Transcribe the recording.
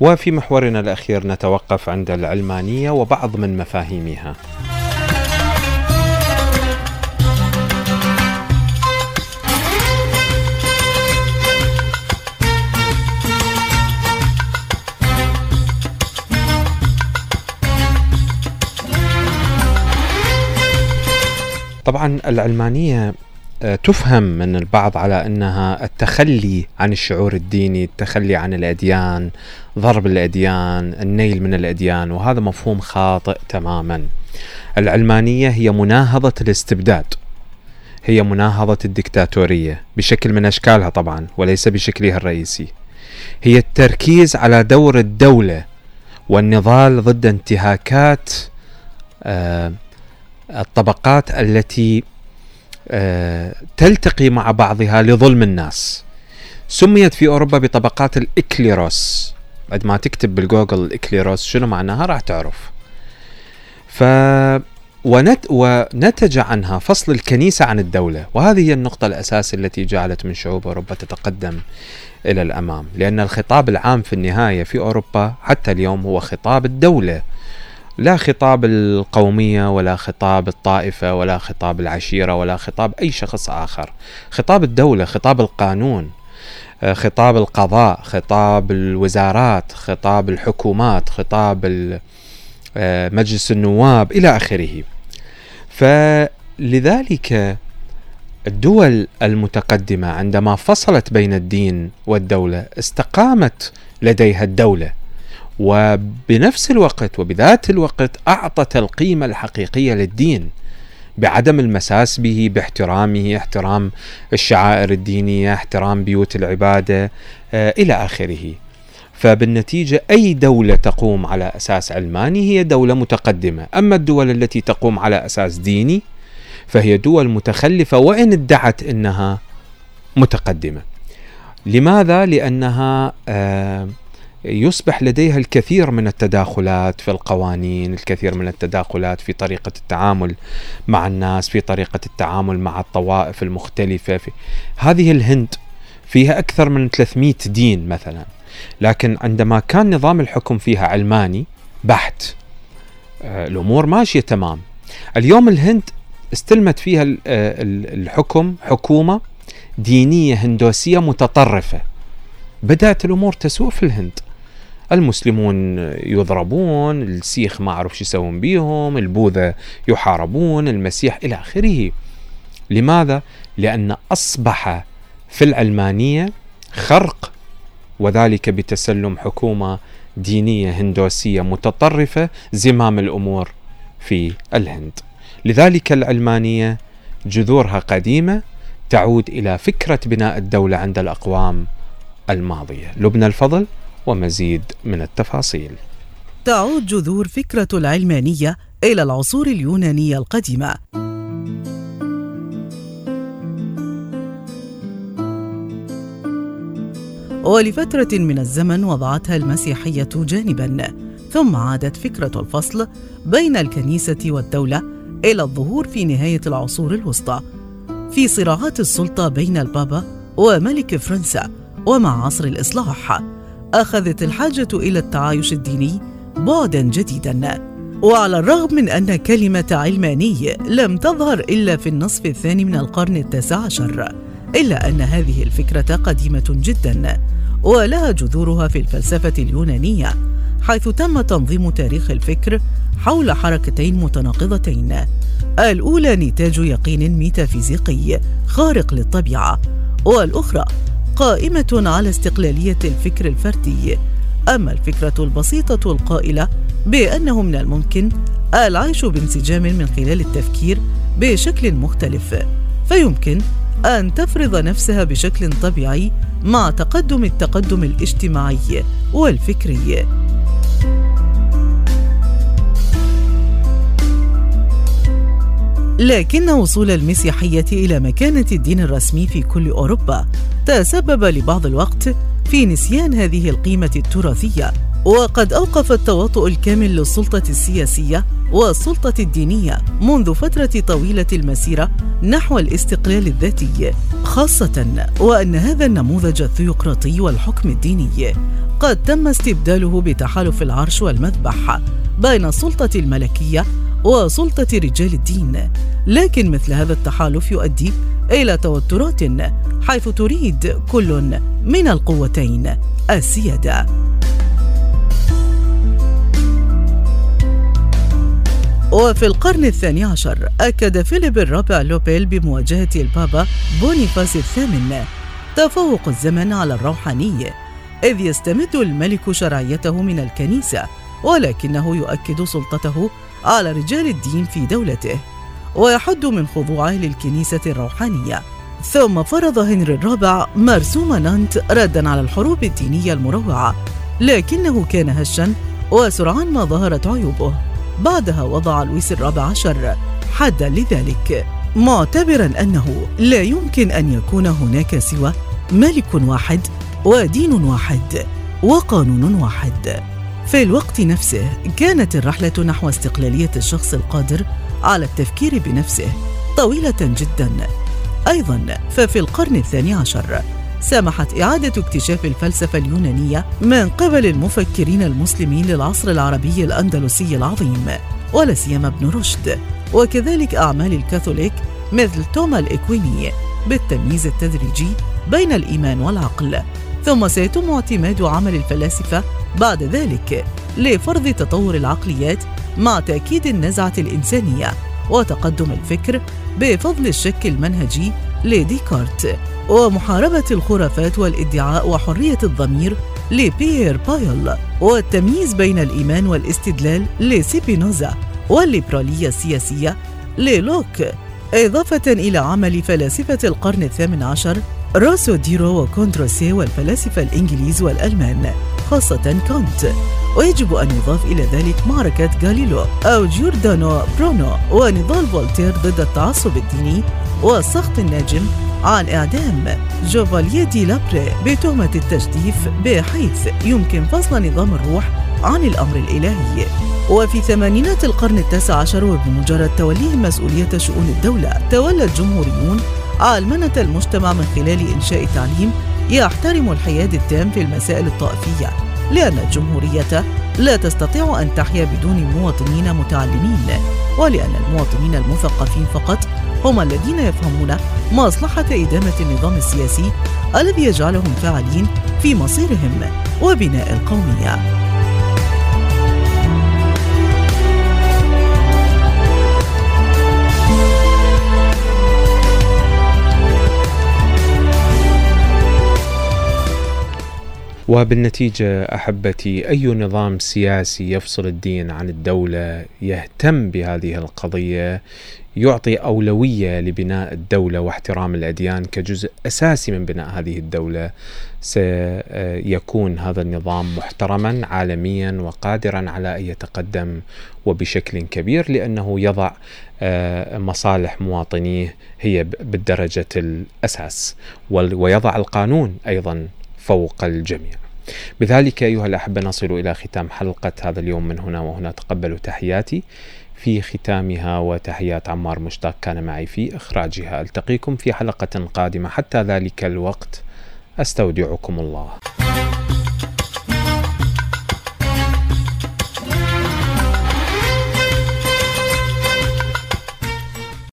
وفي محورنا الأخير نتوقف عند العلمانية وبعض من مفاهيمها. طبعا العلمانية تفهم من البعض على أنها التخلي عن الشعور الديني، التخلي عن الأديان، ضرب الأديان، النيل من الأديان، وهذا مفهوم خاطئ تماما. العلمانية هي مناهضة الاستبداد. هي مناهضة الدكتاتورية بشكل من أشكالها طبعا وليس بشكلها الرئيسي. هي التركيز على دور الدولة والنضال ضد انتهاكات آه، الطبقات التي آه، تلتقي مع بعضها لظلم الناس. سميت في أوروبا بطبقات الإكليروس. بعد ما تكتب بالجوجل الإكليروس شنو معناها راح تعرف. ف ونت ونتج عنها فصل الكنيسة عن الدولة. وهذه هي النقطة الأساسية التي جعلت من شعوب أوروبا تتقدم إلى الأمام. لأن الخطاب العام في النهاية في أوروبا حتى اليوم هو خطاب الدولة. لا خطاب القومية ولا خطاب الطائفة ولا خطاب العشيرة ولا خطاب أي شخص آخر. خطاب الدولة خطاب القانون آه، خطاب القضاء خطاب الوزارات خطاب الحكومات خطاب آه، مجلس النواب إلى آخره. فلذلك الدول المتقدمة عندما فصلت بين الدين والدولة استقامت لديها الدولة. وبنفس الوقت وبذات الوقت أعطت القيمة الحقيقية للدين بعدم المساس به باحترامه احترام الشعائر الدينية احترام بيوت العبادة آه إلى آخره. فبالنتيجة أي دولة تقوم على أساس علماني هي دولة متقدمة. أما الدول التي تقوم على أساس ديني فهي دول متخلفة وإن ادعت أنها متقدمة. لماذا؟ لأنها آه يصبح لديها الكثير من التداخلات في القوانين، الكثير من التداخلات في طريقة التعامل مع الناس، في طريقة التعامل مع الطوائف المختلفة. في هذه الهند فيها أكثر من 300 دين مثلا، لكن عندما كان نظام الحكم فيها علماني بحت آه، الأمور ماشية تمام. اليوم الهند استلمت فيها آه، الحكم حكومة دينية هندوسية متطرفة بدأت الأمور تسوء في الهند المسلمون يضربون السيخ ما أعرف شو يسوون بيهم البوذا يحاربون المسيح إلى آخره. لماذا؟ لأن أصبح في العلمانية خرق وذلك بتسلم حكومة دينية هندوسية متطرفة زمام الأمور في الهند. لذلك العلمانية جذورها قديمة تعود إلى فكرة بناء الدولة عند الأقوام الماضية. لبنى الفضل ومزيد من التفاصيل. تعود جذور فكرة العلمانية إلى العصور اليونانية القديمة. ولفترة من الزمن وضعتها المسيحية جانبا ثم عادت فكرة الفصل بين الكنيسة والدولة إلى الظهور في نهاية العصور الوسطى. في صراعات السلطة بين البابا وملك فرنسا ومع عصر الإصلاح. أخذت الحاجة إلى التعايش الديني بعدا جديدا. وعلى الرغم من أن كلمة علماني لم تظهر إلا في النصف الثاني من القرن التاسع عشر إلا أن هذه الفكرة قديمة جدا ولها جذورها في الفلسفة اليونانية حيث تم تنظيم تاريخ الفكر حول حركتين متناقضتين. الأولى نتاج يقين ميتافيزيقي خارق للطبيعة والأخرى قائمة على استقلالية الفكر الفردي. أما الفكرة البسيطة القائلة بأنه من الممكن العيش بانسجام من خلال التفكير بشكل مختلف فيمكن أن تفرض نفسها بشكل طبيعي مع تقدم التقدم الاجتماعي والفكري. لكن وصول المسيحية إلى مكانة الدين الرسمي في كل أوروبا تسبب لبعض الوقت في نسيان هذه القيمة التراثية. وقد أوقف التواطؤ الكامل للسلطة السياسية والسلطة الدينية منذ فترة طويلة المسيرة نحو الاستقلال الذاتي خاصة وأن هذا النموذج الثيوقراطي والحكم الديني قد تم استبداله بتحالف العرش والمذبح بين السلطة الملكية وسلطة رجال الدين. لكن مثل هذا التحالف يؤدي إلى توترات حيث تريد كل من القوتين السيادة. وفي القرن الثاني عشر أكد فيليب الرابع لوبيل بمواجهة البابا بونيفاس الثامن تفوق الزمني على الروحاني إذ يستمد الملك شرعيته من الكنيسة ولكنه يؤكد سلطته على رجال الدين في دولته ويحد من خضوعه للكنيسة الروحانية. ثم فرض هنري الرابع مرسوم نانت ردا على الحروب الدينية المروعة لكنه كان هشا وسرعان ما ظهرت عيوبه. بعدها وضع لويس الرابع عشر حدا لذلك معتبرا أنه لا يمكن أن يكون هناك سوى ملك واحد ودين واحد وقانون واحد. في الوقت نفسه كانت الرحلة نحو استقلالية الشخص القادر على التفكير بنفسه طويلة جدا. أيضا ففي القرن الثاني عشر سمحت إعادة اكتشاف الفلسفة اليونانية من قبل المفكرين المسلمين للعصر العربي الأندلسي العظيم ولا سيما ابن رشد. وكذلك أعمال الكاثوليك مثل توما الإكويني بالتمييز التدريجي بين الإيمان والعقل. ثم سيتم اعتماد عمل الفلاسفة بعد ذلك لفرض تطور العقليات مع تأكيد النزعة الإنسانية وتقدم الفكر بفضل الشك المنهجي لديكارت ومحاربة الخرافات والادعاء وحرية الضمير لبيير بايل والتمييز بين الإيمان والاستدلال لسيبينوزا والليبرالية السياسية للوك. إضافة إلى عمل فلاسفة القرن الثامن عشر روسو ديدرو وكوندورسيه والفلاسفة الإنجليز والألمان. خاصة كانت. ويجب أن يضاف إلى ذلك معركة غاليلو أو جوردانو برونو ونضال فولتير ضد التعصب الديني والسخط الناجم عن إعدام شوفالييه دي لابار بتهمة التجديف بحيث يمكن فصل نظام الروح عن الأمر الإلهي. وفي ثمانينات القرن التاسع عشر وبمجرد توليهم مسؤولية شؤون الدولة تولى الجمهوريون علمنة المجتمع من خلال إنشاء تعليم يحترم الحياد التام في المسائل الطائفية لأن الجمهورية لا تستطيع أن تحيا بدون مواطنين متعلمين ولأن المواطنين المثقفين فقط هم الذين يفهمون مصلحة إدامة النظام السياسي الذي يجعلهم فاعلين في مصيرهم وبناء القومية. وبالنتيجة أحبتي أي نظام سياسي يفصل الدين عن الدولة يهتم بهذه القضية يعطي أولوية لبناء الدولة واحترام الأديان كجزء أساسي من بناء هذه الدولة سيكون هذا النظام محترما عالميا وقادرا على أن يتقدم وبشكل كبير لأنه يضع آه، مصالح مواطنيه هي بالدرجة الأساس. ويضع القانون أيضا فوق الجميع. بذلك أيها الأحبة نصل إلى ختام حلقة هذا اليوم من هنا وهنا تقبلوا تحياتي في ختامها وتحيات عمار مشتاق كان معي في إخراجها. ألتقيكم في حلقة قادمة. حتى ذلك الوقت أستودعكم الله.